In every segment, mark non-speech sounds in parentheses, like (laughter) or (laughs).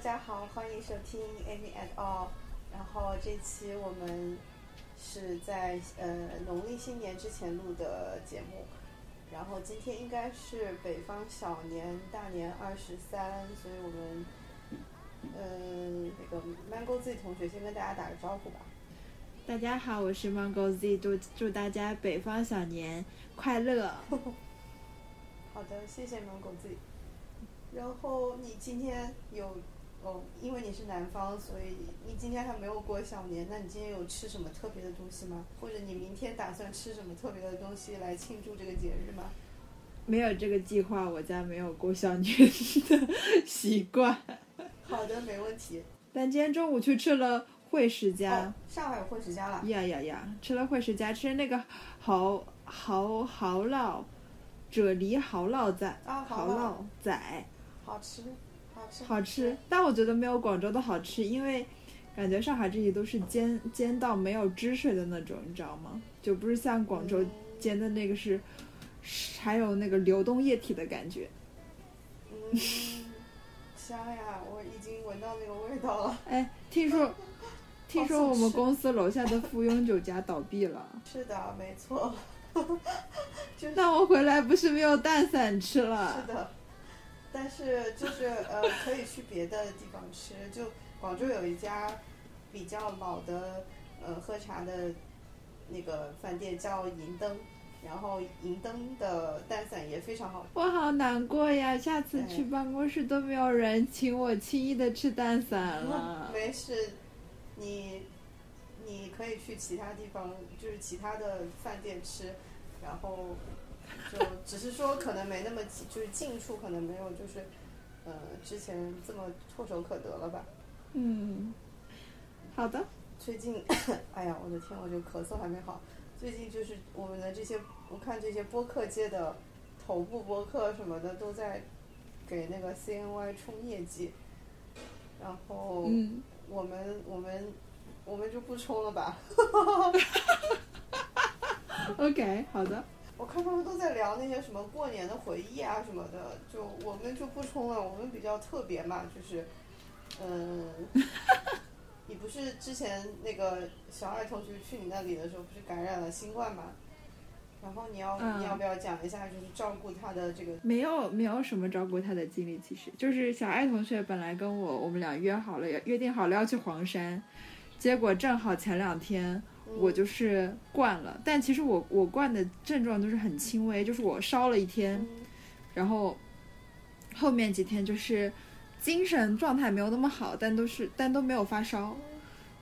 家好，欢迎收听 Amy at All。然后这期我们是在呃农历新年之前录的节目，然后今天应该是北方小年大年二十三，所以我们嗯、那个 Mango Z 同学先跟大家打个招呼吧。大家好，我是 Mango Z，祝祝大家北方小年快乐。(laughs) 好的，谢谢 Mango Z。然后你今天有哦，因为你是南方，所以你今天还没有过小年，那你今天有吃什么特别的东西吗？或者你明天打算吃什么特别的东西来庆祝这个节日吗？没有这个计划，我家没有过小年的 (laughs) 习惯。好的，没问题。(laughs) 但今天中午去吃了惠食家哦，，上海有惠食家了。呀呀呀，吃了惠食家，吃那个蚝蚝蚝烙啫喱蚝烙仔，啊蚝蚝烙烙仔好吃，好吃，好吃，但我觉得没有广州的好吃，因为感觉上海这里都是煎煎到没有汁水的那种，你知道吗？就不是像广州嗯煎的那个是，是还有那个流动液体的感觉。嗯，香呀！我已经闻到那个味道了。哎，听说，(laughs) 听说我们公司楼下的附庸酒家倒闭了，是的，没错。(laughs) 就是那我回来不是没有蛋散吃了？是的，但是就是呃，(laughs) 可以去别的地方吃。就广州有一家比较老的呃喝茶的那个饭店叫银灯，然后银灯的蛋散也非常好。我好难过呀！下次哎去办公室都没有人请我轻易的吃蛋散了。(laughs) 没事，你你可以去其他地方，就是其他的饭店吃，然后就只是说可能没那么近就是近处可能没有就是呃之前这么唾手可得了吧。嗯，好的。最近，哎呀，我的天，我这咳嗽还没好。最近就是我们的这些，我看这些播客界的头部播客什么的都在给那个 CNY 冲业绩，然后嗯，我们我们我们就不冲了吧。(laughs) OK，好的。我看他们都在聊那些什么过年的回忆啊什么的，就我们就不冲了，我们比较特别嘛，就是，嗯，(laughs) 你不是之前那个小爱同学去你那里的时候，不是感染了新冠嘛？然后你要、嗯你要不要讲一下，就是照顾他的这个？没有没有什么照顾他的经历，其实就是小爱同学本来跟我我们俩约好了约定好了要去黄山，结果正好前两天嗯我就是灌了，但其实我我灌的症状都是很轻微，就是我烧了一天，嗯然后后面几天就是精神状态没有那么好，但都是但都没有发烧，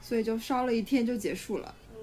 所以就烧了一天就结束了。嗯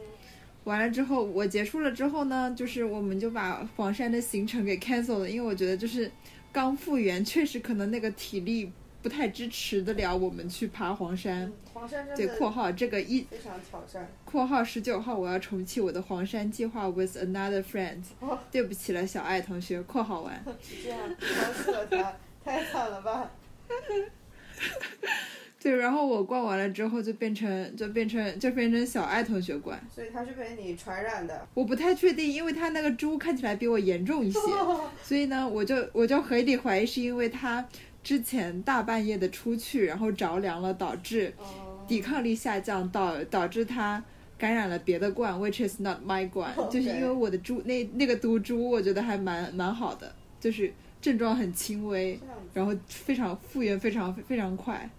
完了之后，我结束了之后呢，就是我们就把黄山的行程给 cancel 了，因为我觉得就是刚复原，确实可能那个体力不太支持得了我们去爬黄山嗯。黄山对（括号这个一非常挑战。括号十九号我要重启我的黄山计划 with another friend）。哦对不起了，小爱同学（括号完）。这样抛弃了他，太惨了吧？(laughs) 对，然后我逛完了之后就变成就变成就变成小爱同学逛，所以他是被你传染的。我不太确定，因为他那个猪看起来比我严重一些，(laughs) 所以呢，我就我就合理怀疑是因为他之前大半夜的出去，然后着凉了，导致嗯，抵抗力下降，导导致他感染了别的冠，which is not my (laughs) 冠 OK 就是因为我的猪那那个毒株，我觉得还蛮蛮好的，就是症状很轻微。然后非常复原非常非常快，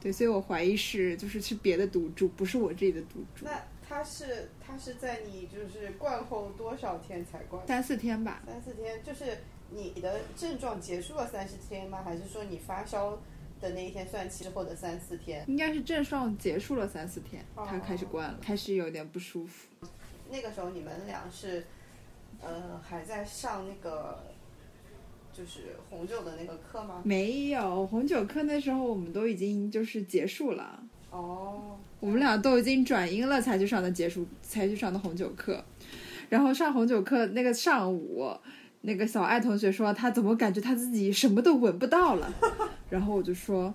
对，所以我怀疑是就是是别的毒株，不是我这里的毒株，那他是他是在你就是灌后多少天才灌？三四天吧，三四天，就是你的症状结束了三十天吗？还是说你发烧的那一天算起之后的三四天？应该是症状结束了三四天，哦他开始灌了，开始有点不舒服。那个时候你们俩是呃还在上那个就是红酒的那个课吗？没有红酒课那时候我们都已经就是结束了，哦，我们俩都已经转阴了才去上的结束，才去上的红酒课。然后上红酒课那个上午，那个小爱同学说他怎么感觉他自己什么都闻不到了，(laughs) 然后我就说，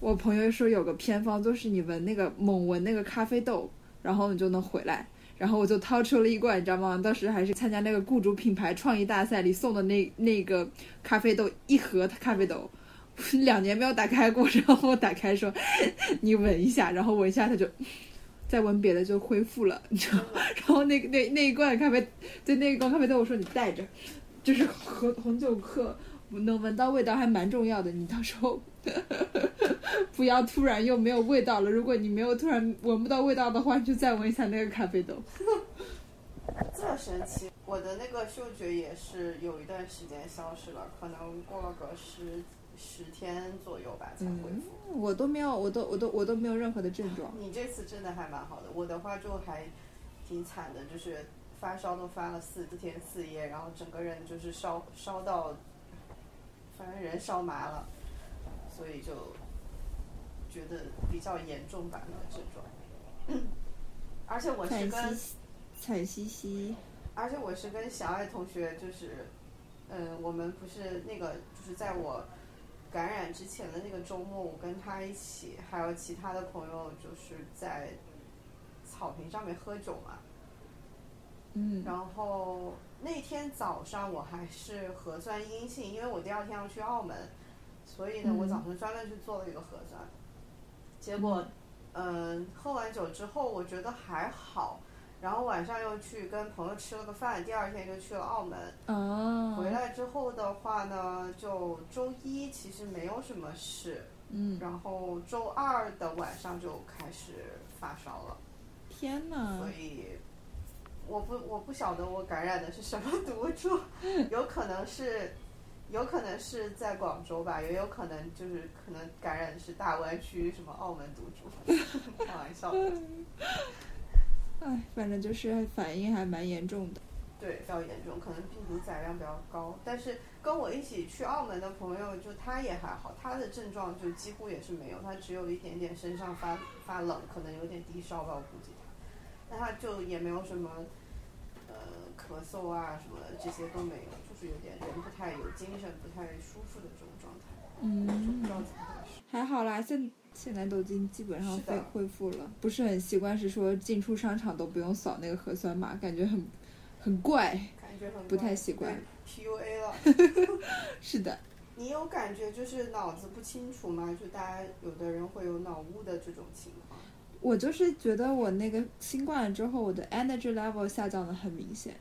我朋友说有个偏方，就是你闻那个猛闻那个咖啡豆，然后你就能回来。然后我就掏出了一罐，你知道吗？当时还是参加那个雇主品牌创意大赛里送的那那个咖啡豆一盒咖啡豆，两年没有打开过，(laughs) 然后我打开说你闻一下，然后闻一下它就再闻别的就恢复了，你知道吗？(laughs) 然后那个那那一罐咖啡，就那一罐咖啡豆我说你带着，就是红红酒课能闻到味道还蛮重要的，你到时候 (laughs) 不要突然又没有味道了。如果你没有突然闻不到味道的话，就再闻一下那个咖啡豆。(laughs) 这么神奇，我的那个嗅觉也是有一段时间消失了，可能过了个十十天左右吧才恢复。我都没有，我都我都我都没有任何的症状。你这次真的还蛮好的，我的话就还挺惨的，就是发烧都发了四四天四夜，然后整个人就是烧烧到，反正人烧麻了，所以就觉得比较严重吧那个症状。(coughs) 而且我是跟惨兮兮，而且我是跟小爱同学，就是，嗯，我们不是那个，就是在我感染之前的那个周末，我跟他一起，还有其他的朋友，就是在草坪上面喝酒嘛。嗯，然后那天早上我还是核酸阴性，因为我第二天要去澳门，所以呢，嗯我早上专门去做了一个核酸。结果，嗯，喝完酒之后我觉得还好，然后晚上又去跟朋友吃了个饭，第二天就去了澳门。哦，回来之后的话呢，就周一其实没有什么事，嗯，然后周二的晚上就开始发烧了。天呐所，以我不我不晓得我感染的是什么毒株，有可能是有可能是在广州吧，也有可能就是可能感染的是大湾区什么澳门毒株，开玩笑的。(laughs) 哎，反正就是反应还蛮严重的。对，比较严重，可能病毒载量比较高。但是跟我一起去澳门的朋友，就他也还好，他的症状就几乎也是没有，他只有一点点身上发发冷，可能有点低烧吧，我估计他。但他就也没有什么呃咳嗽啊什么的，这些都没有，就是有点人不太有精神，不太舒服的这种状态，嗯不知道怎么回事。还好啦，现现在都已经基本上恢恢复了，不是很习惯，是说进出商场都不用扫那个核酸码，感觉很很怪。感觉很不太习惯 PUA 了。(laughs) (laughs) 是的，你有感觉就是脑子不清楚吗？就大家有的人会有脑雾的这种情况。我就是觉得我那个新冠了之后，我的 energy level 下降的很明显，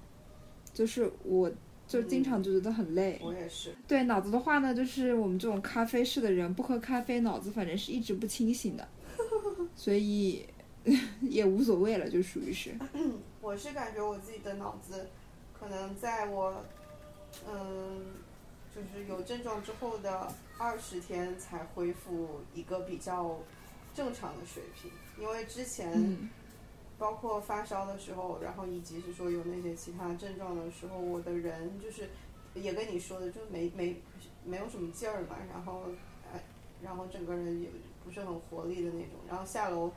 就是我就经常就觉得很累。我也是，对脑子的话呢，就是我们这种咖啡式的人，不喝咖啡，脑子反正是一直不清醒的，(laughs) 所以 (laughs) 也无所谓了，就属于是。(clears throat) 我是感觉我自己的脑子，可能在我，嗯，就是有症状之后的二十天才恢复一个比较正常的水平，因为之前嗯。包括发烧的时候，然后以及是说有那些其他症状的时候，我的人就是也跟你说的，就没没没有什么劲儿嘛，然后哎，然后整个人也不是很活力的那种，然后下楼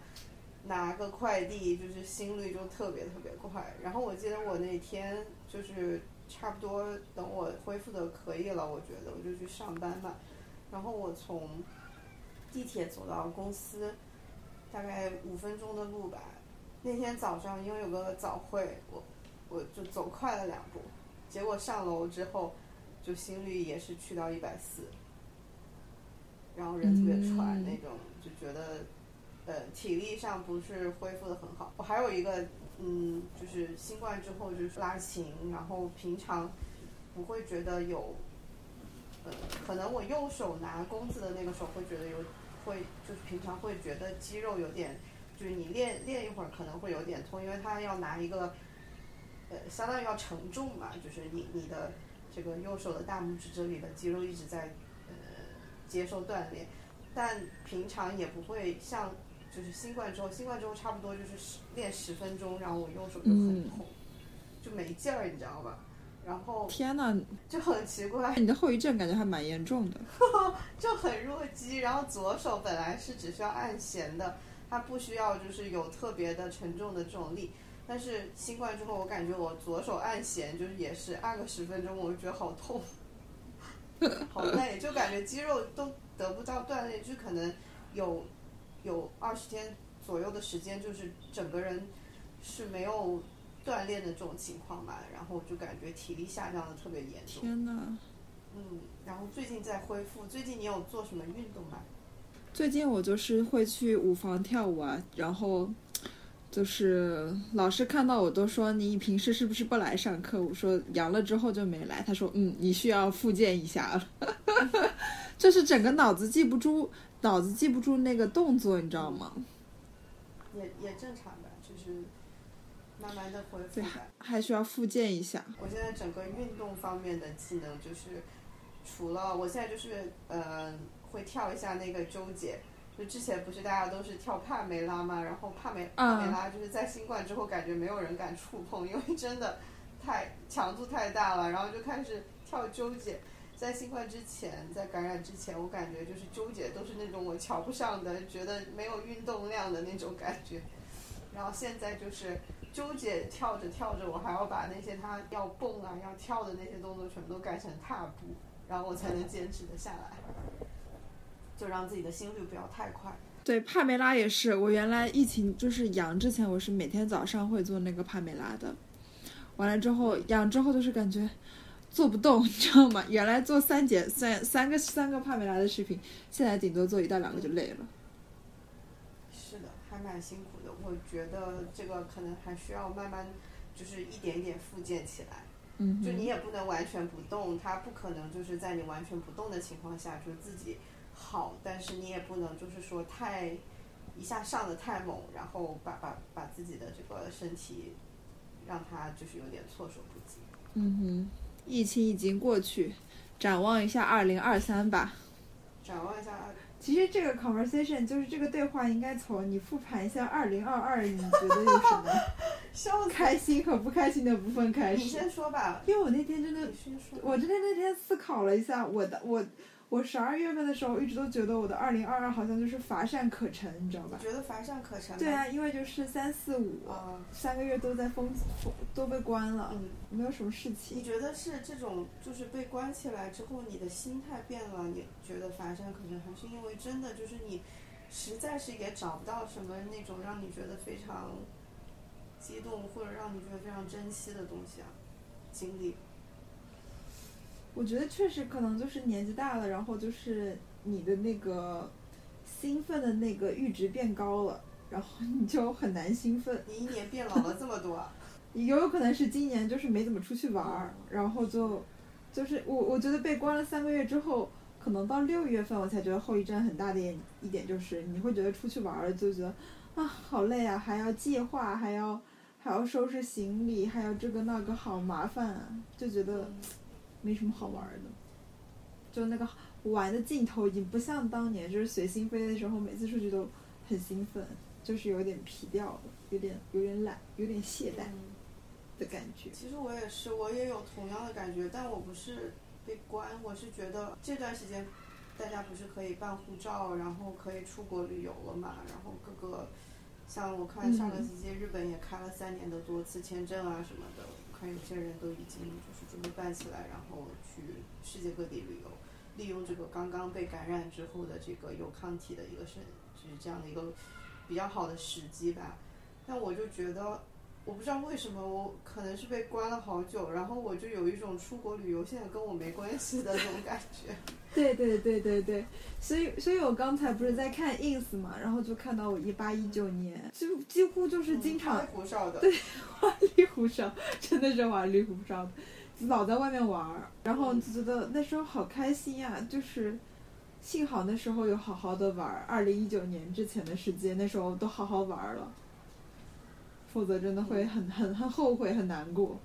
拿个快递，就是心率就特别特别快。然后我记得我那天就是差不多等我恢复的可以了，我觉得我就去上班吧，然后我从地铁走到公司，大概五分钟的路吧。那天早上因为有个早会，我我就走快了两步，结果上楼之后，就心率也是去到一百四，然后人特别喘那种，就觉得呃体力上不是恢复的很好。我还有一个嗯，就是新冠之后就是拉琴，然后平常不会觉得有，呃，可能我右手拿弓子的那个手会觉得有，会就是平常会觉得肌肉有点，就是你练练一会儿可能会有点痛，因为它要拿一个，呃，相当于要承重嘛，就是你你的这个右手的大拇指这里的肌肉一直在呃接受锻炼，但平常也不会像就是新冠之后，新冠之后差不多就是十练十分钟，然后我右手就很嗯痛，就没劲儿，你知道吧？然后天呐，就很奇怪，你的后遗症感觉还蛮严重的。(laughs) 就很弱鸡，然后左手本来是只需要按弦的，它不需要就是有特别的沉重的这种力。但是新冠之后，我感觉我左手按弦就是也是按个十分钟，我就觉得好痛，(laughs) 好累，就感觉肌肉都得不到锻炼，就可能有有二十天左右的时间，就是整个人是没有锻炼的这种情况吧，然后就感觉体力下降的特别严重。天呐，嗯，然后最近在恢复，最近你有做什么运动吗？最近我就是会去舞房跳舞啊，然后就是老师看到我都说你平时是不是不来上课？我说阳了之后就没来。他说嗯，你需要复健一下了，(laughs) 就是整个脑子记不住，脑子记不住那个动作，你知道吗？也也正常吧，就是慢慢的恢复。还还需要复健一下。我现在整个运动方面的技能就是，除了我现在就是呃会跳一下那个纠结，就之前不是大家都是跳帕梅拉嘛，然后帕梅帕梅拉就是在新冠之后感觉没有人敢触碰，因为真的太强度太大了，然后就开始跳纠结。在新冠之前，在感染之前，我感觉就是纠结都是那种我瞧不上的，觉得没有运动量的那种感觉。然后现在就是纠结跳着跳着，我还要把那些他要蹦啊、要跳的那些动作全部都改成踏步，然后我才能坚持的下来，就让自己的心率不要太快。对，帕梅拉也是。我原来疫情就是阳之前，我是每天早上会做那个帕梅拉的。完了之后阳之后就是感觉做不动，你知道吗？原来做三节三三个三个帕梅拉的视频，现在顶多做一到两个就累了。还蛮辛苦的。我觉得这个可能还需要慢慢，就是一点一点复健起来。嗯就你，也不能完全不动，它不可能就是在你完全不动的情况下，就自己好，但是你也不能就是说太一下上的太猛，然后把把把自己的这个身体让它就是有点措手不及。嗯哼，疫情已经过去，展望一下二零二三吧。展望一下，其实这个 conversation 就是这个对话，应该从你复盘一下二零二二，你觉得有什么！(laughs) 开心和不开心的部分开始你始？先说吧，因为我那天真的。我真的那天思考了一下，我的我我十二月份的时候一直都觉得我的二零二二好像就是乏善可陈，你知道吧？觉得乏善可陈？对啊，因为就是三四五啊，三个月都在封封都被关了，嗯，没有什么事情你。觉得是这种，就是被关起来之后，你的心态变了？你觉得乏善可陈，还是因为真的就是你实在是也找不到什么那种让你觉得非常激动或者让你觉得非常珍惜的东西啊？经历，我觉得确实可能就是年纪大了，然后就是你的那个兴奋的那个阈值变高了，然后你就很难兴奋。你一年变老了这么多啊，(laughs) 也有可能是今年就是没怎么出去玩儿，然后就就是我我觉得被关了三个月之后，可能到六月份我才觉得后遗症很大的一一点就是你会觉得出去玩儿了就觉得啊好累啊，还要计划，还要还要收拾行李，还要这个那个好麻烦啊，就觉得没什么好玩儿的，就那个玩的劲头已经不像当年就是随心飞的时候，每次出去都很兴奋，就是有点疲掉了，有点有点懒，有点懈怠。嗯的感觉。其实我也是，我也有同样的感觉，但我不是被关，我是觉得这段时间大家不是可以办护照，然后可以出国旅游了嘛，然后各个像我看上个星期日本也开了三年的多次签证啊什么的，我还有些人都已经就是准备办起来，然后去世界各地旅游，利用这个刚刚被感染之后的这个有抗体的一个是就是这样的一个比较好的时机吧。但我就觉得。我不知道为什么，我可能是被关了好久，然后我就有一种出国旅游现在跟我没关系的那种感觉。对对对对对，所以所以我刚才不是在看 ins 嘛，然后就看到我一八一九年，就几乎就是经常花里胡哨的。对花里胡哨，真的是花里胡哨的，老在外面玩儿，然后就觉得那时候好开心呀、就是幸好那时候有好好的玩儿，二零一九年之前的时间，那时候都好好玩儿了，否则真的会很很很后悔很难过，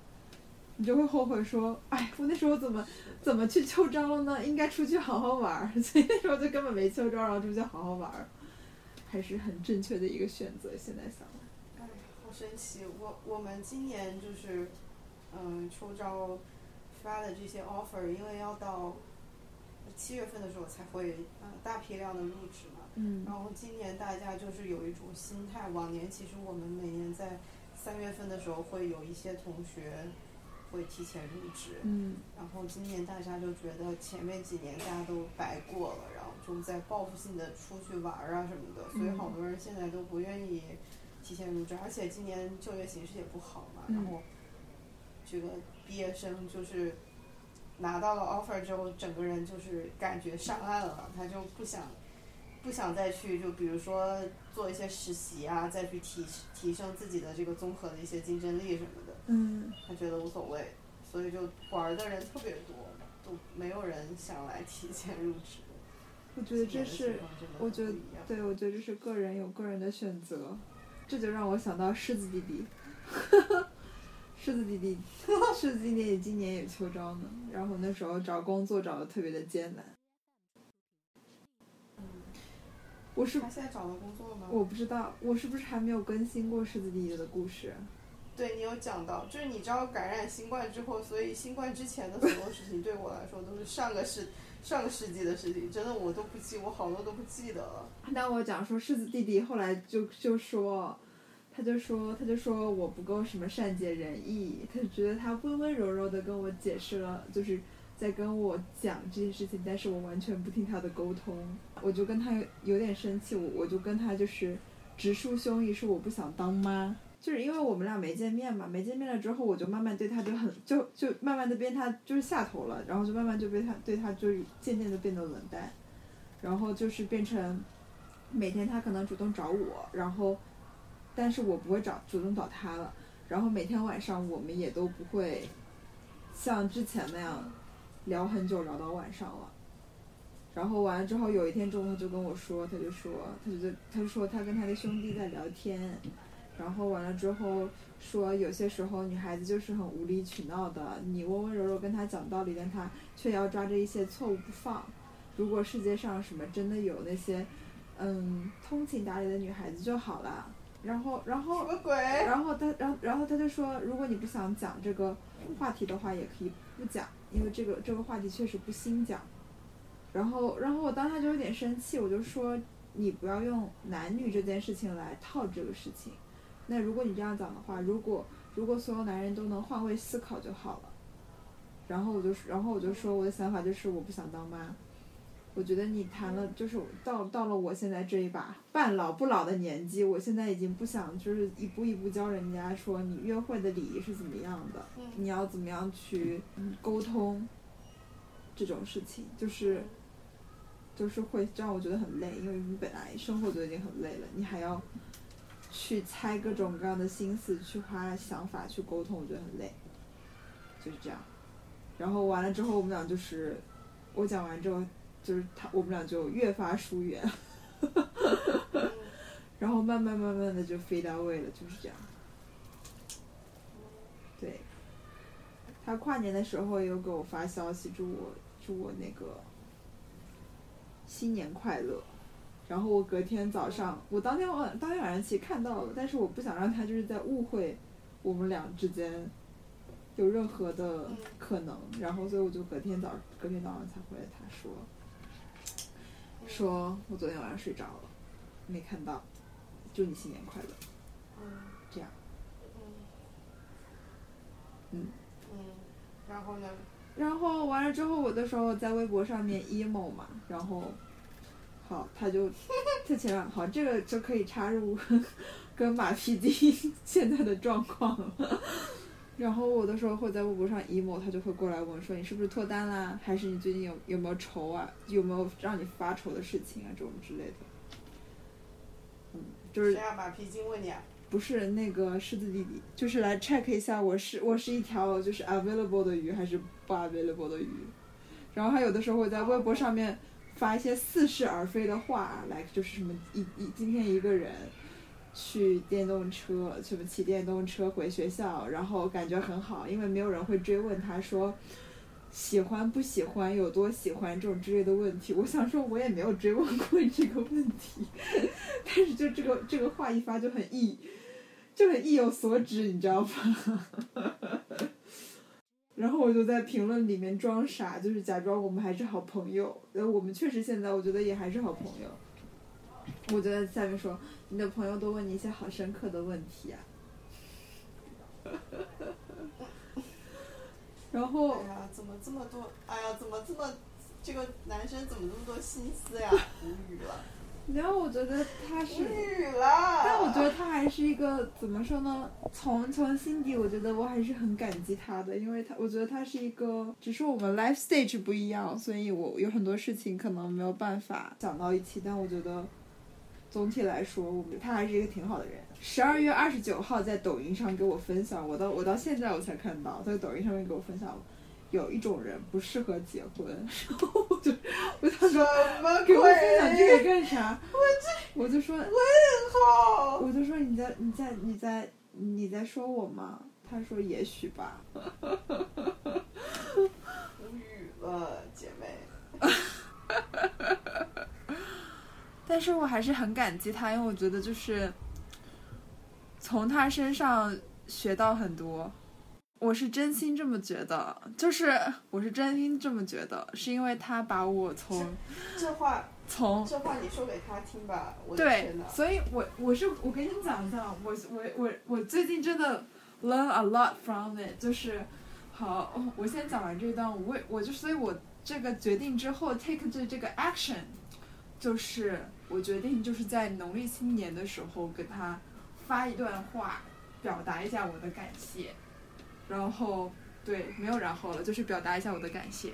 你就会后悔说，哎，我那时候怎么怎么去秋招了呢？应该出去好好玩儿，(laughs) 所以那时候就根本没秋招，然后出去好好玩儿，还是很正确的一个选择。现在想来，哎，好神奇！我我们今年就是，嗯，秋招发的这些 offer，因为要到七月份的时候才会嗯大批量的入职嘛。嗯然后今年大家就是有一种心态，往年其实我们每年在三月份的时候会有一些同学会提前入职，嗯然后今年大家就觉得前面几年大家都白过了，然后就在报复性的出去玩儿啊什么的，所以好多人现在都不愿意提前入职，而且今年就业形势也不好嘛，嗯然后这个毕业生就是拿到了 offer 之后，整个人就是感觉上岸了，他就不想不想再去，就比如说做一些实习啊，再去提提升自己的这个综合的一些竞争力什么的。嗯，他觉得无所谓，所以就玩的人特别多，都没有人想来提前入职。我觉得这是，我觉得对，我觉得这是个人有个人的选择，这就让我想到狮子弟弟，狮子弟弟，狮子弟弟今年也秋招呢，然后那时候找工作找的特别的艰难。我是他现在找到工作了吗？我不知道，我是不是还没有更新过狮子弟弟的故事？对你有讲到，就是你知道感染新冠之后，所以新冠之前的所有事情对我来说都是上个世上个世纪的事情，真的我都不记，我好多都不记得了。那我讲说狮子弟弟后来就就说，他就说他就说我不够什么善解人意，他就觉得他温温柔柔的跟我解释了，就是在跟我讲这件事情，但是我完全不听他的沟通，我就跟他有点生气，我我就跟他就是直抒胸臆，说我不想当妈。就是因为我们俩没见面嘛，没见面了之后，我就慢慢对他就很就就慢慢的变他就是下头了，然后就慢慢就被他对他就渐渐的变得冷淡，然后就是变成每天他可能主动找我，然后但是我不会找主动找他了，然后每天晚上我们也都不会像之前那样聊很久聊到晚上了。然后完了之后，有一天中午他就跟我说，他就说，他就在他就说他跟他的兄弟在聊天，然后完了之后说有些时候女孩子就是很无理取闹的，你温温柔柔跟她讲道理，但她却要抓着一些错误不放。如果世界上什么真的有那些，嗯，通情达理的女孩子就好了。然后，然后什么鬼？然后他，然后，然后他就说，如果你不想讲这个话题的话，也可以不讲，因为这个这个话题确实不新讲。然后，然后我当下就有点生气，我就说，你不要用男女这件事情来套这个事情。那如果你这样讲的话，如果如果所有男人都能换位思考就好了。然后我就，然后我就说，我的想法就是我不想当妈。我觉得你谈了，就是到到了我现在这一把半老不老的年纪，我现在已经不想就是一步一步教人家说你约会的礼仪是怎么样的，嗯你要怎么样去沟通这种事情，就是就是会让我觉得很累，因为你本来生活就已经很累了，你还要去猜各种各样的心思，去花想法去沟通，我觉得很累，就是这样。然后完了之后，我们俩就是我讲完之后。就是他，我们俩就越发疏远，(laughs) 然后慢慢慢慢的就 fade away 了，就是这样。对，他跨年的时候有给我发消息，祝我祝我那个新年快乐。然后我隔天早上，我当天晚当天晚上其实看到了，但是我不想让他就是在误会我们俩之间有任何的可能，然后所以我就隔天早隔天早上才回来他说。说我昨天晚上睡着了，没看到，祝你新年快乐。嗯这样，嗯嗯嗯，然后呢？然后完了之后，我的时候在微博上面 emo 嘛，然后，好，他就 (laughs) 他前两好，这个就可以插入 (laughs) 跟马屁精现在的状况了。然后我的时候会在微博上 emo，他就会过来问说你是不是脱单啦，还是你最近有有没有愁啊，有没有让你发愁的事情啊，这种之类的。嗯，就是谁让马屁精问你啊？不是那个狮子弟弟，就是来 check 一下我是我是一条就是 available 的鱼还是不 available 的鱼。然后他有的时候会在微博上面发一些似是而非的话，来就是什么一一今天一个人。去电动车，什么骑电动车回学校，然后感觉很好，因为没有人会追问他说喜欢不喜欢、有多喜欢这种之类的问题。我想说，我也没有追问过这个问题，(laughs) 但是就这个这个话一发就很意，就很意有所指，你知道吧？(laughs) 然后我就在评论里面装傻，就是假装我们还是好朋友。然后我们确实现在我觉得也还是好朋友。我就在下面说，你的朋友都问你一些好深刻的问题啊。然后，哎呀，怎么这么多？哎呀，怎么这么这个男生怎么这么多心思呀？无语了。然后我觉得他是。但我觉得他还是一个怎么说呢？从从心底，我觉得我还是很感激他的，因为他，我觉得他是一个，只是我们 life stage 不一样，所以我有很多事情可能没有办法讲到一起。但我觉得总体来说，我们他还是一个挺好的人。十二月二十九号在抖音上给我分享，我到我到现在我才看到，在抖音上面给我分享，有一种人不适合结婚，然 (laughs) 后我就我想说。什 (laughs) 么给我分享这？个干啥？我就说，问号。我就说你在你在你在你在说我吗？他说也许吧。无语了，姐妹。(laughs) 但是我还是很感激他，因为我觉得就是从他身上学到很多。我是真心这么觉得，就是我是真心这么觉得，是因为他把我从这话，从这话你说给他听吧。我的对！所以我我是我跟你讲一下，我我我我最近真的 learn a lot from it，就是好，哦我先讲完这段，我为我就所以，我这个决定之后 take 这这个 action，就是我决定就是在农历新年的时候给他发一段话，表达一下我的感谢，然后对，没有然后了，就是表达一下我的感谢。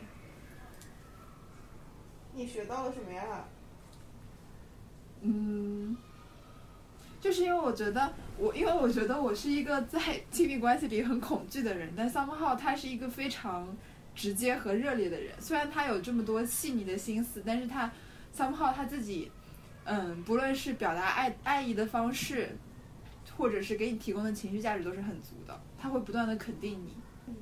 你学到了什么呀？嗯，就是因为我觉得我，因为我觉得我是一个在亲密关系里很恐惧的人，但 somehow 他是一个非常直接和热烈的人。虽然他有这么多细腻的心思，但是他 somehow 他自己，嗯，不论是表达爱爱意的方式，或者是给你提供的情绪价值都是很足的。他会不断的肯定你。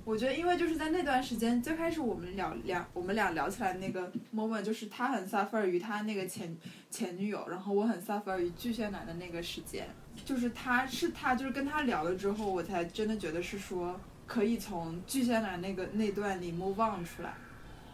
我觉得，因为就是在那段时间，最开始我们聊聊，我们俩聊起来那个 moment，就是他很 suffer 于他那个前前女友，然后我很 suffer 于巨蟹男的那个时间，就是他是他就是跟他聊了之后，我才真的觉得是说可以从巨蟹男那个那段里 move on 出来，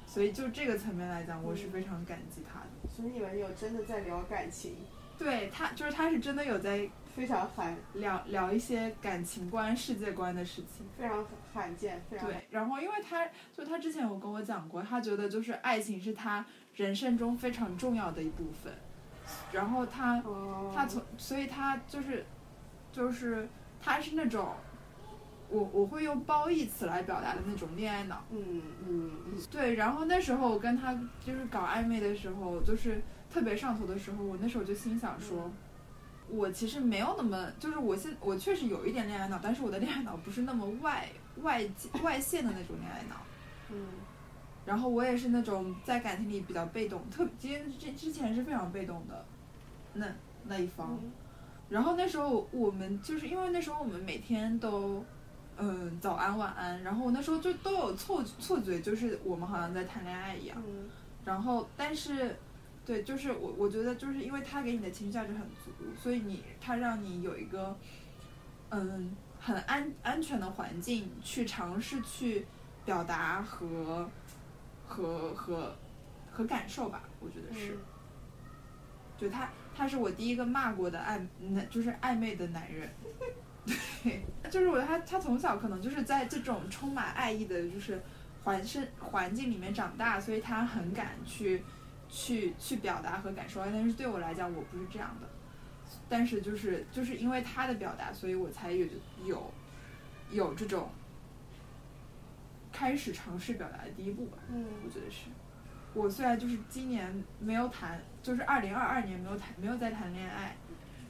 所以就这个层面来讲，我是非常感激他的。所以你们有真的在聊感情，对他，就是他是真的有在非常罕，聊聊一些感情观、世界观的事情。非常罕见，非常对，然后因为他就他之前有跟我讲过，他觉得就是爱情是他人生中非常重要的一部分，然后他哦，他从，所以他就是，就是他是那种，我我会用褒义词来表达的那种恋爱脑。嗯嗯嗯，对，然后那时候我跟他就是搞暧昧的时候，就是特别上头的时候，我那时候就心想说，我其实没有那么，就是我现我确实有一点恋爱脑，但是我的恋爱脑不是那么外外界外线的那种恋爱脑。嗯然后我也是那种在感情里比较被动，特今天之之前是非常被动的那那一方。嗯然后那时候我们就是因为那时候我们每天都，嗯，早安晚安，然后那时候就都有错错觉，就是我们好像在谈恋爱一样。嗯然后但是，对，就是我我觉得就是因为他给你的情绪价值很足，所以你他让你有一个，嗯，很安安全的环境去尝试去表达和和和和感受吧，我觉得是。嗯就他，他是我第一个骂过的暧，男就是暧昧的男人。(laughs) 对，就是我他他从小可能就是在这种充满爱意的，就是环身环境里面长大，所以他很敢去去去表达和感受。但是对我来讲，我不是这样的。但是就是就是因为他的表达，所以我才有有有这种开始尝试表达的第一步吧。嗯我嗯觉得是。我虽然就是今年没有谈，就是二零二二年没有谈，没有再谈恋爱，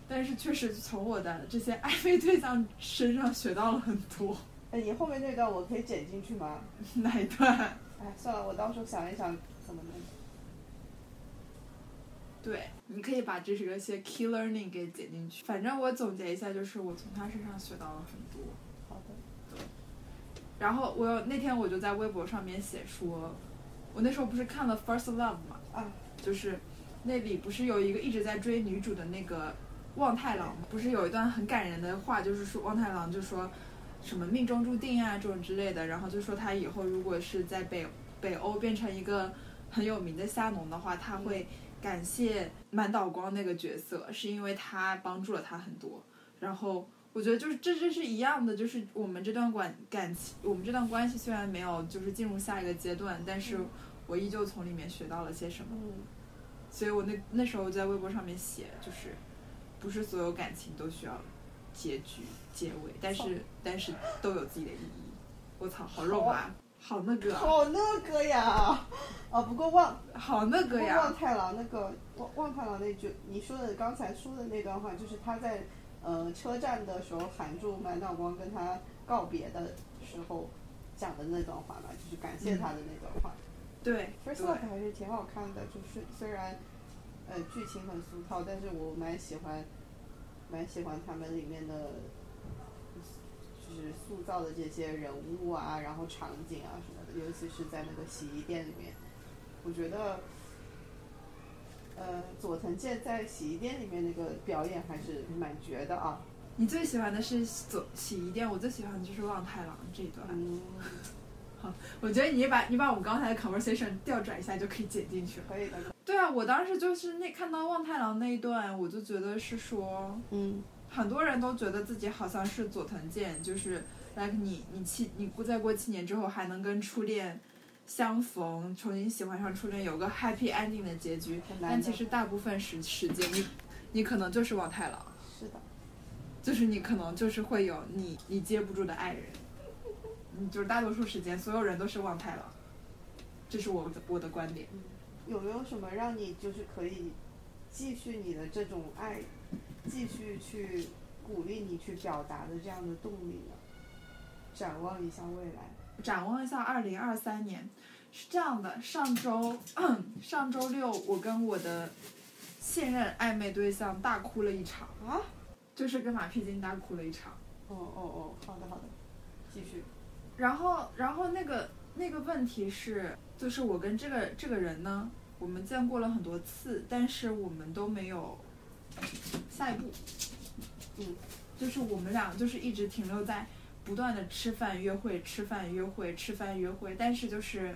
但是确实从我的这些暧昧对象身上学到了很多。哎，你后面那段我可以剪进去吗？(laughs) 哪一段？哎，算了，我到时候想一想怎么弄。对，你可以把这是个些 key learning 给剪进去。反正我总结一下，就是我从他身上学到了很多。好的。对然后我那天我就在微博上面写说，我那时候不是看了 First Love 嘛，啊，就是那里不是有一个一直在追女主的那个望太郎吗，不是有一段很感人的话，就是说望太郎就说什么命中注定啊这种之类的，然后就说他以后如果是在北北欧变成一个很有名的虾农的话，他会感谢满岛光那个角色，是因为他帮助了他很多。然后我觉得就是这这是一样的，就是我们这段感感情，我们这段关系虽然没有就是进入下一个阶段，但是我依旧从里面学到了些什么。嗯所以我那那时候在微博上面写，就是不是所有感情都需要结局结尾，但是但是都有自己的意义。我操，好肉麻，好那个，好那个呀！哦，不过望好那个呀！望太郎那个望望太郎那句你说的刚才说的那段话，就是他在呃车站的时候喊住满岛光跟他告别的时候讲的那段话嘛，就是感谢他的那段话。对，First Love 还是挺好看的，就是虽然呃剧情很俗套，但是我蛮喜欢蛮喜欢他们里面的。就是塑造的这些人物啊，然后场景啊什么的，尤其是在那个洗衣店里面，我觉得，呃，佐藤健在洗衣店里面那个表演还是蛮绝的啊。你最喜欢的是左洗衣店，我最喜欢的就是望太郎这一段。嗯。好，我觉得你把你把我们刚才的 conversation 调转一下就可以剪进去了。可以的。对啊，我当时就是那看到望太郎那一段，我就觉得是说，嗯。很多人都觉得自己好像是佐藤健，就是，like 你你七你过再过七年之后还能跟初恋相逢，重新喜欢上初恋，有个 happy ending 的结局。但其实大部分时时间，你你可能就是望太郎。是的。就是你可能就是会有你你接不住的爱人，你就是大多数时间所有人都是望太郎，这是我的我的观点。有没有什么让你就是可以继续你的这种爱？继续去鼓励你去表达的这样的动力呢？展望一下未来，展望一下二零二三年，是这样的。上周 (clears throat) 上周六，我跟我的现任暧昧对象大哭了一场啊，就是跟马屁精大哭了一场。哦哦哦，好的好的，继续。然后然后那个那个问题是，就是我跟这个这个人呢，我们见过了很多次，但是我们都没有。下一步，嗯，就是我们俩就是一直停留在不断的吃饭约会、吃饭约会、吃饭约会，但是就是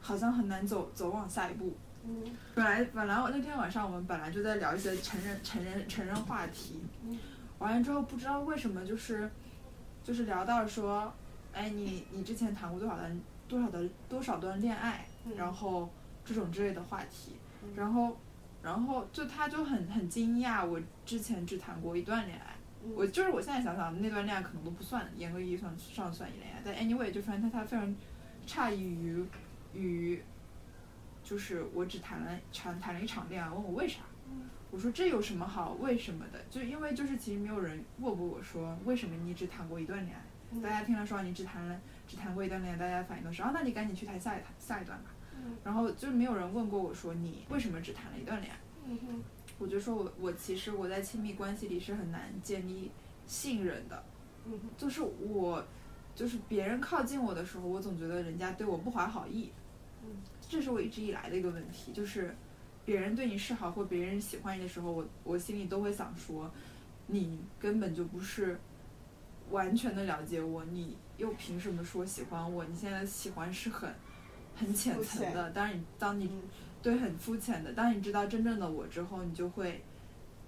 好像很难走走往下一步。嗯，本来本来我那天晚上我们本来就在聊一些成人成人成人话题，嗯，完了之后不知道为什么就是就是聊到说，哎你你之前谈过多少段多少的多少段恋爱，然后这种之类的话题，然后。然后就他就很很惊讶，我之前只谈过一段恋爱，我就是我现在想想那段恋爱可能都不算，严格意义上上算一恋爱。但 anyway 就发现他他非常诧异于于，就是我只谈了谈谈了一场恋爱，问我为啥？我说这有什么好为什么的？就因为就是其实没有人问过我说为什么你只谈过一段恋爱？大家听了说你只谈了只谈过一段恋爱，大家反应都是啊，那你赶紧去谈下一谈下一段吧。然后就没有人问过我说你为什么只谈了一段恋爱？嗯哼，我就说我我其实我在亲密关系里是很难建立信任的。就是我就是别人靠近我的时候，我总觉得人家对我不怀好意。嗯，这是我一直以来的一个问题，就是别人对你示好或别人喜欢你的时候，我我心里都会想说，你根本就不是完全的了解我，你又凭什么说喜欢我？你现在喜欢是很。很浅层的，当你当你对很肤浅的，当你知道真正的我之后，你就会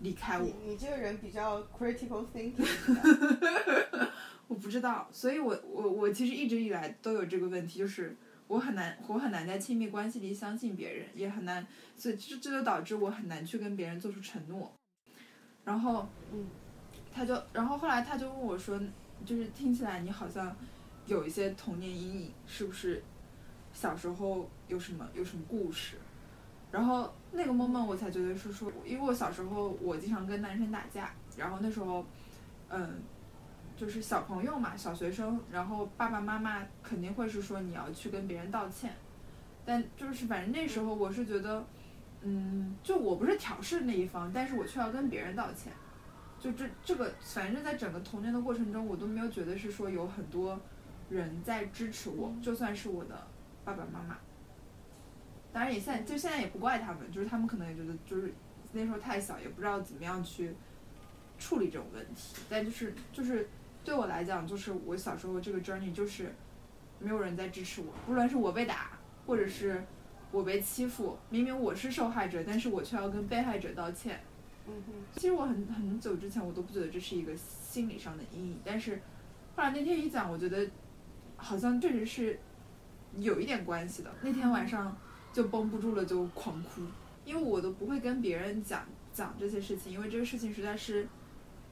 离开我。你你这个人比较 critical thinking。(laughs) 我不知道，所以我我我其实一直以来都有这个问题，就是我很难我很难在亲密关系里相信别人，也很难，所以这这就导致我很难去跟别人做出承诺。然后，嗯，他就然后后来他就问我说，就是听起来你好像有一些童年阴影，是不是？小时候有什么有什么故事，然后那个 moment 我才觉得是说，因为我小时候我经常跟男生打架，然后那时候，嗯，就是小朋友嘛，小学生，然后爸爸妈妈肯定会是说你要去跟别人道歉，但就是反正那时候我是觉得，嗯，就我不是挑事那一方，但是我却要跟别人道歉，就这这个反正在整个童年的过程中，我都没有觉得是说有很多人在支持我，就算是我的。爸爸妈妈，当然也现在就现在也不怪他们，就是他们可能也觉得就是那时候太小，也不知道怎么样去处理这种问题。但就是就是对我来讲，就是我小时候这个 journey 就是没有人在支持我，不论是我被打，或者是我被欺负，明明我是受害者，但是我却要跟被害者道歉。嗯哼。其实我很很久之前我都不觉得这是一个心理上的阴影，但是后来那天一讲，我觉得好像确实是。有一点关系的。那天晚上，就绷不住了就狂哭，因为我都不会跟别人讲讲这些事情，因为这个事情实在是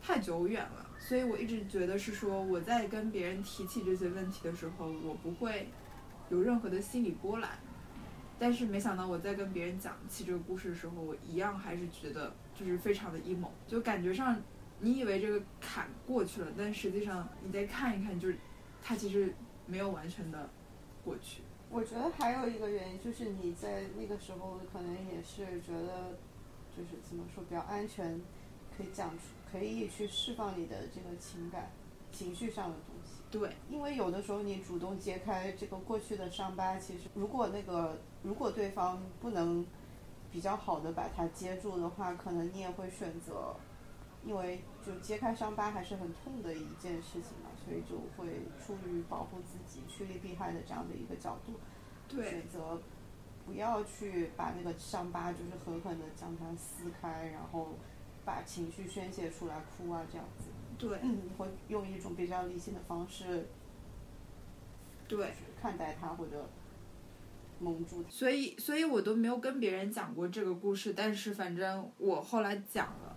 太久远了，所以我一直觉得是说我在跟别人提起这些问题的时候，我不会有任何的心理波澜。但是没想到我在跟别人讲起这个故事的时候，我一样还是觉得就是非常的 emo，就感觉上你以为这个坎过去了，但实际上你再看一看，就是它其实没有完全的过去。我觉得还有一个原因就是你在那个时候可能也是觉得，就是怎么说比较安全，可以讲出，可以去释放你的这个情感、情绪上的东西。对，因为有的时候你主动揭开这个过去的伤疤，其实如果那个如果对方不能比较好的把它接住的话，可能你也会选择，因为就揭开伤疤还是很痛的一件事情嘛，所以就会出于保护自己、趋利避害的这样的一个角度，对，选择不要去把那个伤疤就是狠狠的将它撕开，然后把情绪宣泄出来，哭啊这样子。对，你会用一种比较理性的方式，对，看待它或者蒙住他。所以，所以我都没有跟别人讲过这个故事，但是反正我后来讲了，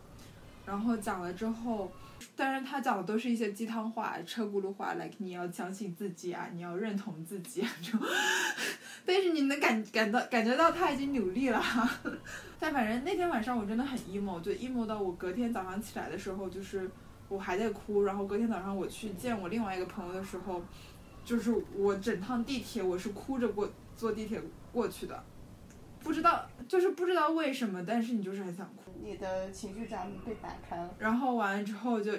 然后讲了之后，当然他讲的都是一些鸡汤话、车轱辘话，like 你要相信自己啊，你要认同自己啊这种。(laughs) 但是你能感感到感觉到他已经努力了，(laughs) 但反正那天晚上我真的很 emo，就 emo 到我隔天早上起来的时候就是。我还在哭，然后隔天早上我去见我另外一个朋友的时候，就是我整趟地铁我是哭着过坐地铁过去的，不知道就是不知道为什么，但是你就是很想哭，你的情绪闸门被打开了，然后完了之后就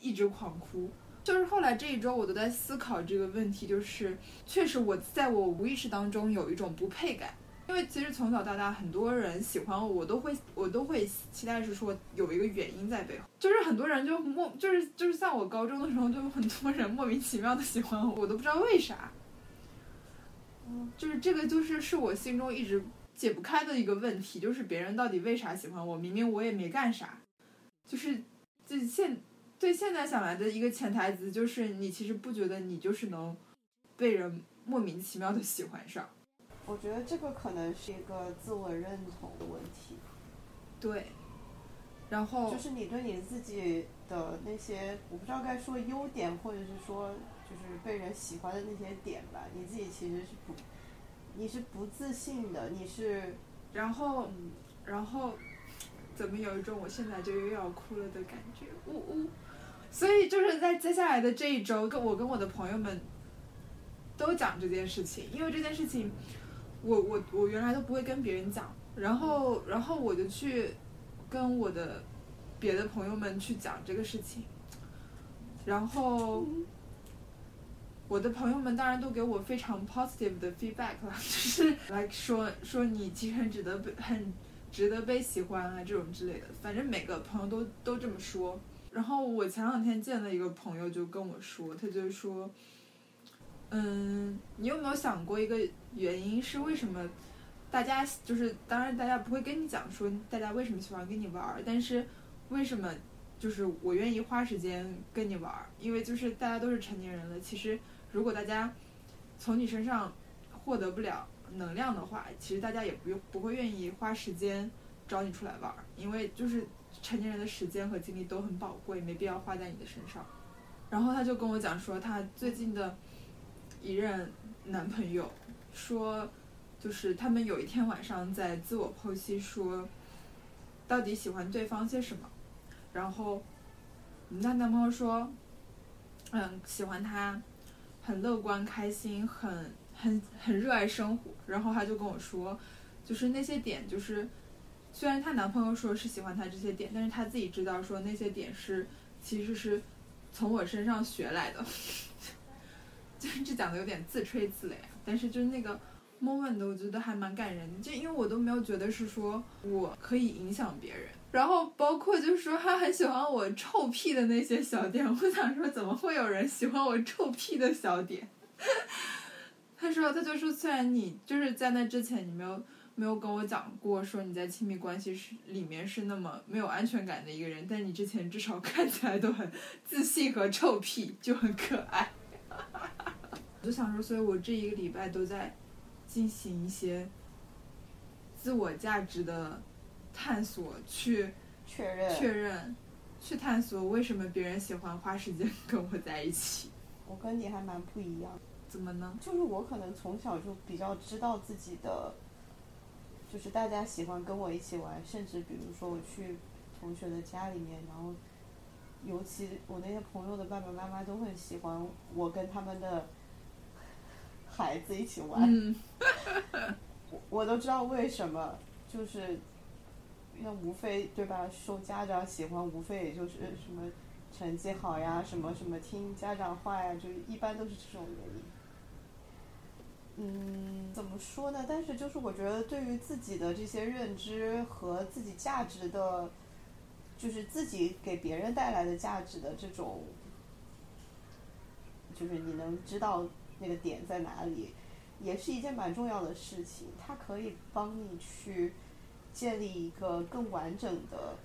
一直狂哭，就是后来这一周我都在思考这个问题，就是确实我在我无意识当中有一种不配感。因为其实从小到大，很多人喜欢我，我都会我都会期待是说有一个原因在背后，就是很多人就莫就是就是像我高中的时候，就有很多人莫名其妙的喜欢我，我都不知道为啥。嗯，就是这个就是是我心中一直解不开的一个问题，就是别人到底为啥喜欢我？明明我也没干啥，就是就现对现在想来的一个潜台词就是你其实不觉得你就是能被人莫名其妙的喜欢上。我觉得这个可能是一个自我认同的问题，对，然后就是你对你自己的那些，我不知道该说优点，或者是说就是被人喜欢的那些点吧，你自己其实是不，你是不自信的，你是，然后，然后，怎么有一种我现在就又要哭了的感觉，呜呜，所以就是在接下来的这一周，跟我跟我的朋友们都讲这件事情，因为这件事情。我我我原来都不会跟别人讲，然后然后我就去跟我的别的朋友们去讲这个事情，然后我的朋友们当然都给我非常 positive 的 feedback 了，(laughs) 就是来说说你其实很值得被很值得被喜欢啊这种之类的，反正每个朋友都都这么说。然后我前两天见了一个朋友就跟我说，他就说。嗯，你有没有想过一个原因是为什么大家就是当然大家不会跟你讲说大家为什么喜欢跟你玩儿，但是为什么就是我愿意花时间跟你玩儿？因为就是大家都是成年人了，其实如果大家从你身上获得不了能量的话，其实大家也不用不会愿意花时间找你出来玩儿，因为就是成年人的时间和精力都很宝贵，没必要花在你的身上。然后他就跟我讲说他最近的。一任男朋友说，就是他们有一天晚上在自我剖析，说到底喜欢对方些什么。然后，那男朋友说，嗯，喜欢他，很乐观开心，很很很热爱生活。然后他就跟我说，就是那些点，就是虽然她男朋友说是喜欢她这些点，但是她自己知道说那些点是其实是从我身上学来的。(laughs) 就是这讲的有点自吹自擂，但是就是那个 moment 我觉得还蛮感人的，就因为我都没有觉得是说我可以影响别人，然后包括就是说他很喜欢我臭屁的那些小点，我想说怎么会有人喜欢我臭屁的小点？(laughs) 他说他就说虽然你就是在那之前你没有没有跟我讲过说你在亲密关系是里面是那么没有安全感的一个人，但你之前至少看起来都很自信和臭屁，就很可爱。(laughs) 我就想说，所以我这一个礼拜都在进行一些自我价值的探索去确认确认，去探索为什么别人喜欢花时间跟我在一起。我跟你还蛮不一样，怎么呢？就是我可能从小就比较知道自己的，就是大家喜欢跟我一起玩，甚至比如说我去同学的家里面，然后尤其我那些朋友的爸爸妈妈都很喜欢我跟他们的孩子一起玩，嗯，我我都知道为什么，就是那无非对吧？受家长喜欢，无非也就是什么成绩好呀，什么什么听家长话呀，就一般都是这种原因。嗯，怎么说呢？但是就是我觉得对于自己的这些认知和自己价值的，就是自己给别人带来的价值的这种，就是你能知道那个点在哪里，也是一件蛮重要的事情。它可以帮你去建立一个更完整的，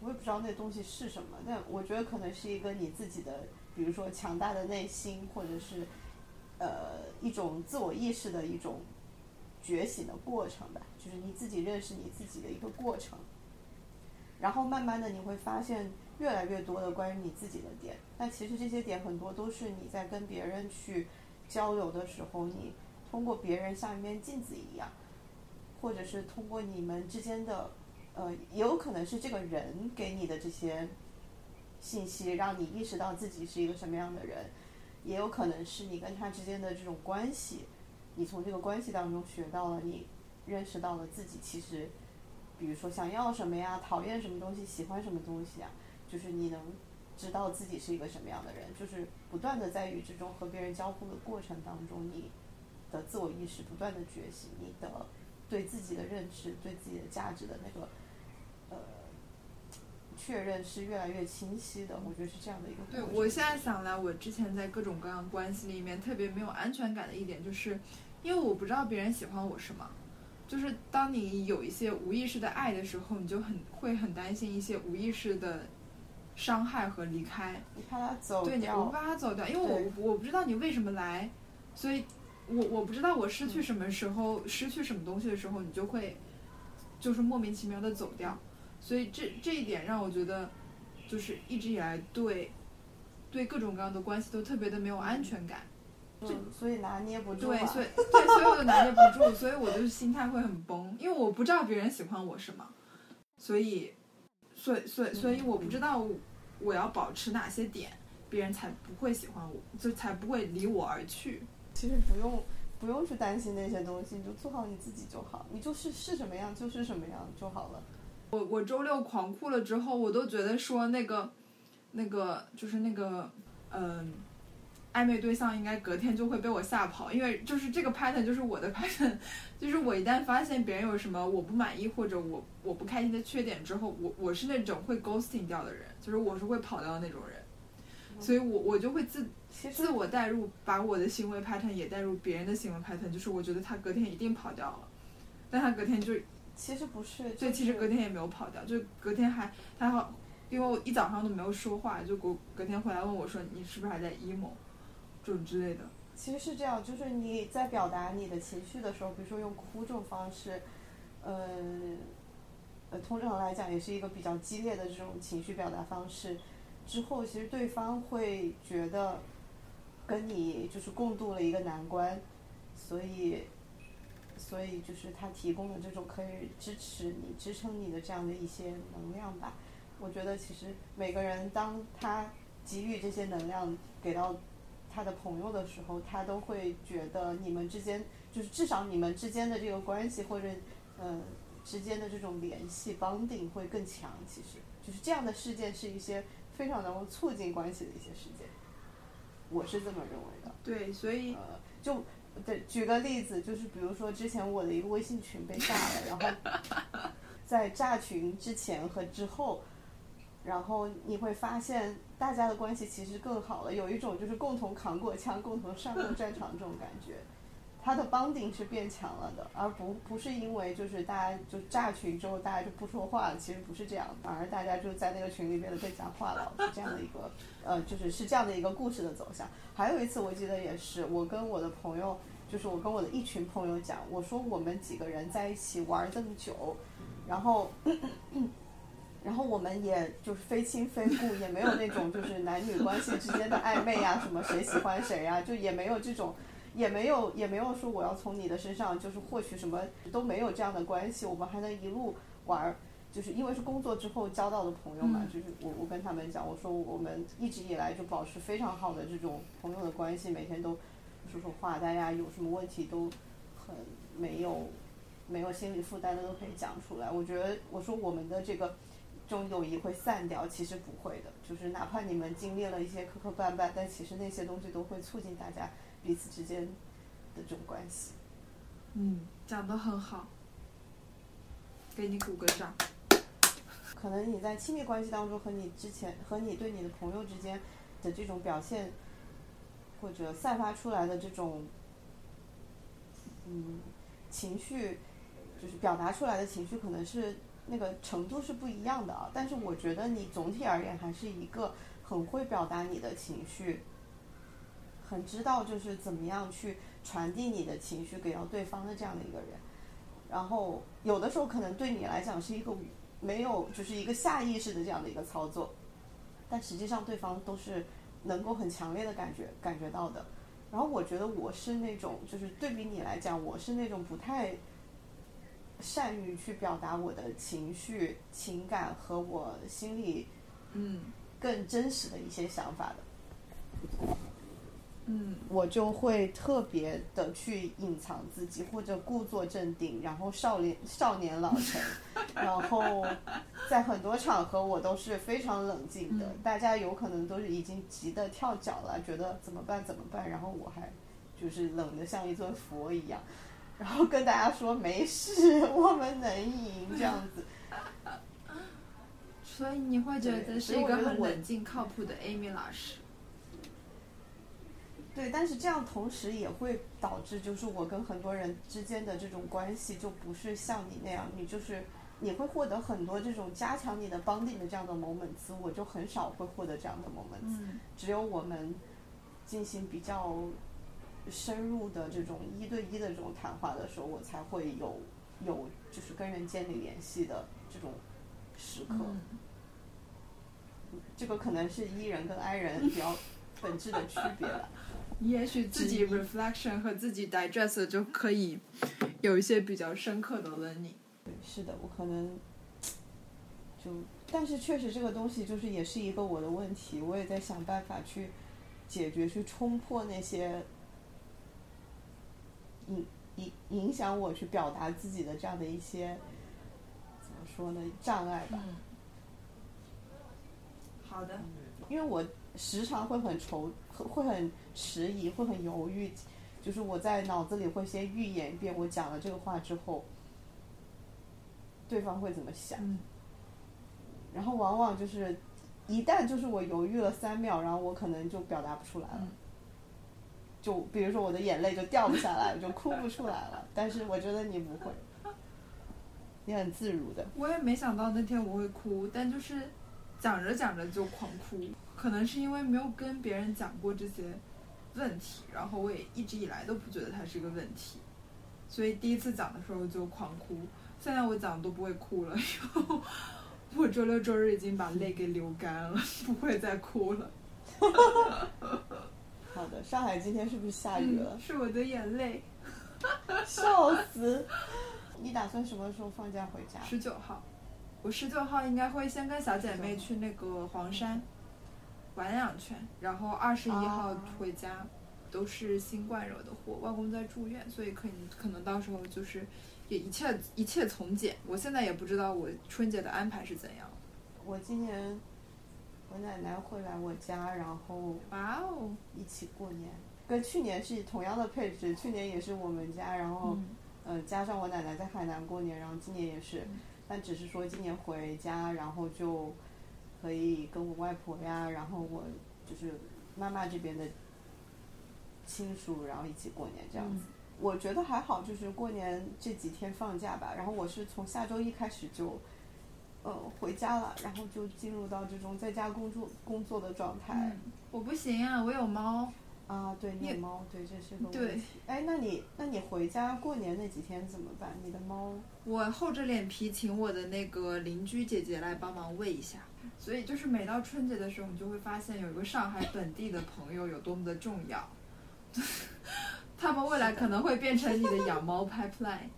我也不知道那东西是什么，但我觉得可能是一个你自己的，比如说强大的内心，或者是呃一种自我意识的一种觉醒的过程吧，就是你自己认识你自己的一个过程。然后慢慢的你会发现越来越多的关于你自己的点，但其实这些点很多都是你在跟别人去交流的时候，你通过别人像一面镜子一样，或者是通过你们之间的，呃，也有可能是这个人给你的这些信息，让你意识到自己是一个什么样的人，也有可能是你跟他之间的这种关系，你从这个关系当中学到了，你认识到了自己其实。比如说想要什么呀，讨厌什么东西，喜欢什么东西啊，就是你能知道自己是一个什么样的人，就是不断的在与这种和别人交互的过程当中，你的自我意识不断的觉醒，你的对自己的认知、对自己的价值的那个呃确认是越来越清晰的。我觉得是这样的一个。对我现在想来，我之前在各种各样关系里面特别没有安全感的一点，就是因为我不知道别人喜欢我什么。就是当你有一些无意识的爱的时候，你就很会很担心一些无意识的伤害和离开。你怕他走对，你我怕他走掉，因为我我不知道你为什么来，所以我我不知道我失去什么时候失去什么东西的时候，你就会就是莫名其妙的走掉。所以这这一点让我觉得，就是一直以来对对各种各样的关系都特别的没有安全感。就所以拿捏不住。对，所以对，所以我就拿捏不住，所以我就心态会很崩，因为我不知道别人喜欢我什么，所以，所以，所以，所以我不知道我要保持哪些点，别人才不会喜欢我，就才不会离我而去。其实不用不用去担心那些东西，你就做好你自己就好，你就是是什么样就是什么样就好了。我我周六狂哭了之后，我都觉得说那个那个就是那个嗯。暧昧对象应该隔天就会被我吓跑，因为就是这个 pattern 就是我的 (laughs) pattern，就是我一旦发现别人有什么我不满意或者我我不开心的缺点之后，我我是那种会 ghosting 掉的人，就是我是会跑掉的那种人，所以我我就会自自我代入，把我的行为 pattern 也带入别人的行为 pattern，就是我觉得他隔天一定跑掉了，但他隔天就其实不是，对，其实隔天也没有跑掉，就隔天还他好，因为我一早上都没有说话，就隔隔天回来问我说你是不是还在 emo。这种之类的，其实是这样，就是你在表达你的情绪的时候，比如说用哭这种方式，嗯，呃，通常来讲也是一个比较激烈的这种情绪表达方式。之后，其实对方会觉得跟你就是共度了一个难关，所以，所以就是他提供了这种可以支持你、支撑你的这样的一些能量吧。我觉得其实每个人当他给予这些能量给到。他的朋友的时候，他都会觉得你们之间就是至少你们之间的这个关系或者嗯之间的这种联系绑定会更强。其实就是这样的事件是一些非常能够促进关系的一些事件，我是这么认为的。对，所以呃，就对，举个例子，就是比如说之前我的一个微信群被炸了，然后 (laughs) 在炸群之前和之后。然后你会发现，大家的关系其实更好了，有一种就是共同扛过枪、共同上过战场这种感觉，它的帮顶是变强了的，而不不是因为就是大家就炸群之后大家就不说话了，其实不是这样，反而大家就在那个群里变得更加话痨，是这样的一个呃，就是是这样的一个故事的走向。还有一次我记得也是，我跟我的朋友就是我跟我的一群朋友讲，我说我们几个人在一起玩这么久，然后。(clears throat) 然后我们也就是非亲非故，也没有那种就是男女关系之间的暧昧呀，什么谁喜欢谁呀，就也没有这种，也没有也没有说我要从你的身上就是获取什么，都没有这样的关系。我们还能一路玩儿，就是因为是工作之后交到的朋友嘛，就是我我跟他们讲，我说我们一直以来就保持非常好的这种朋友的关系，每天都说说话，大家有什么问题都很没有没有心理负担的都可以讲出来。我觉得我说我们的这个。这种友谊会散掉，其实不会的。就是哪怕你们经历了一些磕磕绊绊，但其实那些东西都会促进大家彼此之间的这种关系。嗯，讲得很好，给你鼓个掌。可能你在亲密关系当中和你之前和你对你的朋友之间的这种表现，或者散发出来的这种，嗯，情绪，就是表达出来的情绪，可能是。那个程度是不一样的啊，但是我觉得你总体而言还是一个很会表达你的情绪，很知道就是怎么样去传递你的情绪给到对方的这样的一个人。然后有的时候可能对你来讲是一个没有就是一个下意识的这样的一个操作，但实际上对方都是能够很强烈的感觉感觉到的。然后我觉得我是那种就是对比你来讲，我是那种不太。善于去表达我的情绪、情感和我心里，嗯，更真实的一些想法的，嗯，我就会特别的去隐藏自己，或者故作镇定，然后少年少年老成，(laughs) 然后在很多场合我都是非常冷静的，大家有可能都是已经急得跳脚了，觉得怎么办怎么办，然后我还就是冷的像一尊佛一样。然后跟大家说没事，(laughs) 我们能赢这样子。所以你会觉得是一个很冷静、靠谱的 Amy 老师。对，但是这样同时也会导致，就是我跟很多人之间的这种关系就不是像你那样，你就是你会获得很多这种加强你的 bonding 的这样的 moments，我就很少会获得这样的 moments，只有我们进行比较。深入的这种一对一的这种谈话的时候，我才会有有就是跟人建立联系的这种时刻。这个可能是 E 人跟 I 人比较本质的区别了。也许自己 reflection 和自己 digest 就可以有一些比较深刻的 learning。对，是的，我可能就，但是确实这个东西就是也是一个我的问题，我也在想办法去解决，去冲破那些。影影影响我去表达自己的这样的一些怎么说呢障碍吧？好的，因为我时常会很愁，会很迟疑，会很犹豫，就是我在脑子里会先预演一遍我讲了这个话之后，对方会怎么想，然后往往就是一旦就是我犹豫了三秒，然后我可能就表达不出来了。就比如说我的眼泪就掉不下来，我就哭不出来了。但是我觉得你不会，你很自如的。我也没想到那天我会哭，但就是讲着讲着就狂哭。可能是因为没有跟别人讲过这些问题，然后我也一直以来都不觉得它是个问题，所以第一次讲的时候就狂哭。现在我讲都不会哭了，(laughs) 因为我周六周日已经把泪给流干了，不会再哭了。(laughs) 好的，上海今天是不是下雨了？是我的眼泪，(laughs) 笑死！你打算什么时候放假回家？十九号，我十九号应该会先跟小姐妹去那个黄山玩两圈，然后二十一号回家。都是新冠惹的祸，外公在住院，所以可能可能到时候就是也一切一切从简。我现在也不知道我春节的安排是怎样。我今年。我奶奶会来我家，然后哇哦，一起过年，跟去年是同样的配置。去年也是我们家，然后嗯，加上我奶奶在海南过年，然后今年也是，但只是说今年回家，然后就可以跟我外婆呀，然后我就是妈妈这边的亲属，然后一起过年这样子。我觉得还好，就是过年这几天放假吧。然后我是从下周一开始就。呃，回家了，然后就进入到这种在家工作工作的状态。我不行啊，我有猫。啊，对，你虐猫，对，这是个对问题。哎，那你那你回家过年那几天怎么办？你的猫我厚着脸皮请我的那个邻居姐姐来帮忙喂一下，所以就是每到春节的时候，你就会发现有一个上海本地的朋友有多么的重要。(laughs) 他们未来可能会变成你的养猫 pipeline。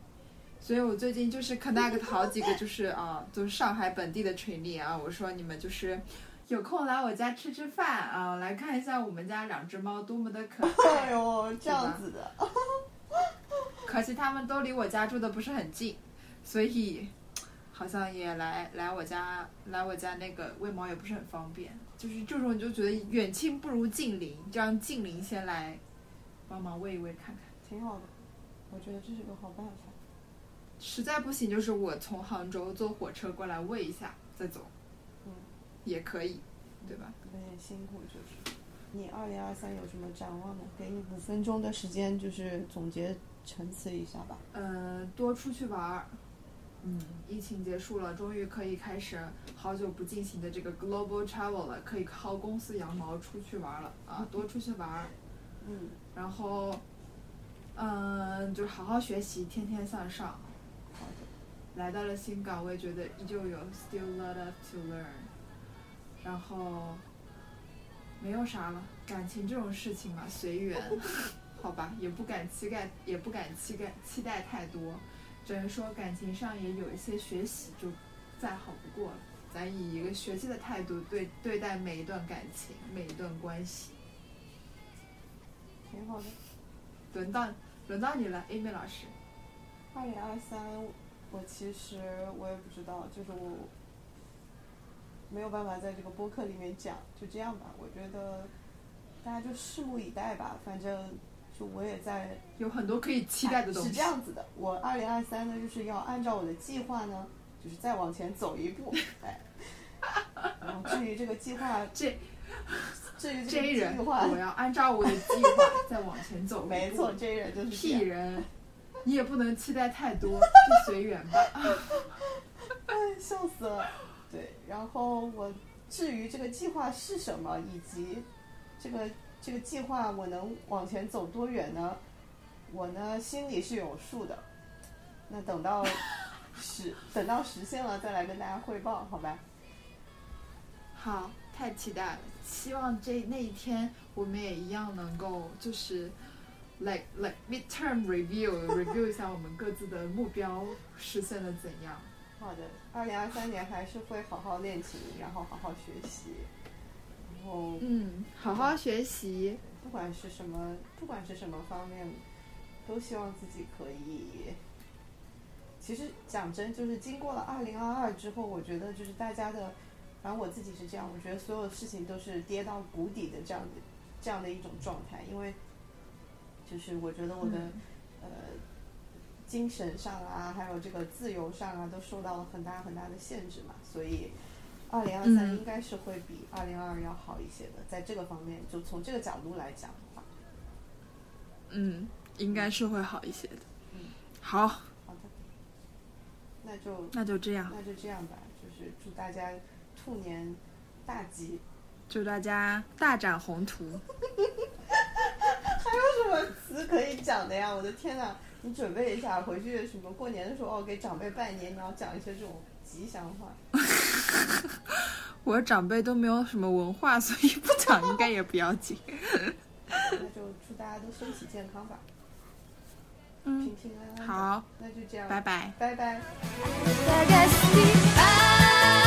所以我最近就是 connect 好几个，就是啊，就是上海本地的群里啊，我说你们就是有空来我家吃吃饭啊，来看一下我们家两只猫多么的可爱。(laughs) 哎呦，这样子的，可惜他们都离我家住的不是很近，所以好像也来来我家来我家那个喂猫也不是很方便。就是这种你就觉得远亲不如近邻，就让近邻先来帮忙喂一喂看看。挺好的，我觉得这是个好办法。实在不行，就是我从杭州坐火车过来喂一下再走，嗯，也可以，对吧？有点辛苦，就是。你二零二三有什么展望呢？给你五分钟的时间，就是总结陈词一下吧。嗯，多出去玩儿。嗯，疫情结束了，终于可以开始好久不进行的这个 global travel 了，可以薅公司羊毛出去玩儿了啊，多出去玩儿。嗯，然后，嗯，就是好好学习，天天向上。好的。来到了新岗，我也觉得依旧有 still lot of to learn。然后，没有啥了，感情这种事情嘛，随缘，(laughs) 好吧，也不敢期待，也不敢期待期待太多，只能说感情上也有一些学习，就再好不过了。咱以一个学习的态度对对待每一段感情，每一段关系。挺好的。轮到轮到你了，Amy 老师。二零二三，我其实我也不知道，就是我没有办法在这个播客里面讲，就这样吧。我觉得大家就拭目以待吧。反正就我也在有很多可以期待的东西。是这样子的，我二零二三呢，就是要按照我的计划呢，就是再往前走一步，哎。然后至于这个计划，这至于这这人，个计划，我要按照我的计划再往前走。没错，这人就是这屁。人，你也不能期待太多，就随缘吧。(laughs) 哎，笑死了。对，然后我至于这个计划是什么，以及这个这个计划我能往前走多远呢？我呢心里是有数的。那等到实等到实现了，再来跟大家汇报，好吧？好，太期待了！希望这那一天我们也一样能够就是 like like midterm review (laughs) review 一下我们各自的目标实现的怎样。好的，二零二三年还是会好好练琴，然后好好学习，然后嗯，好好学习。不管是什么，不管是什么方面，都希望自己可以。其实讲真，就是经过了二零二二之后，我觉得就是大家的，反正我自己是这样，我觉得所有事情都是跌到谷底的这样的这样的一种状态，因为就是我觉得我的、嗯呃精神上啊，还有这个自由上啊，都受到了很大很大的限制嘛，所以二零二三嗯应该是会比二零二二要好一些的，在这个方面，就从这个角度来讲的话，嗯，应该是会好一些的。嗯，好，好的，那就那就这样，那就这样吧，就是祝大家兔年大吉。祝大家大展宏图。(laughs) 还有什么词可以讲的呀？我的天呐，你准备一下，回去什么过年的时候哦，给长辈拜年，你要讲一些这种吉祥话。(laughs) (laughs) 我的长辈都没有什么文化，所以不讲应该也不要紧。(laughs) 那就祝大家都身体健康吧，嗯平，平安安。，好，那就这样，拜拜。拜拜。 探してあ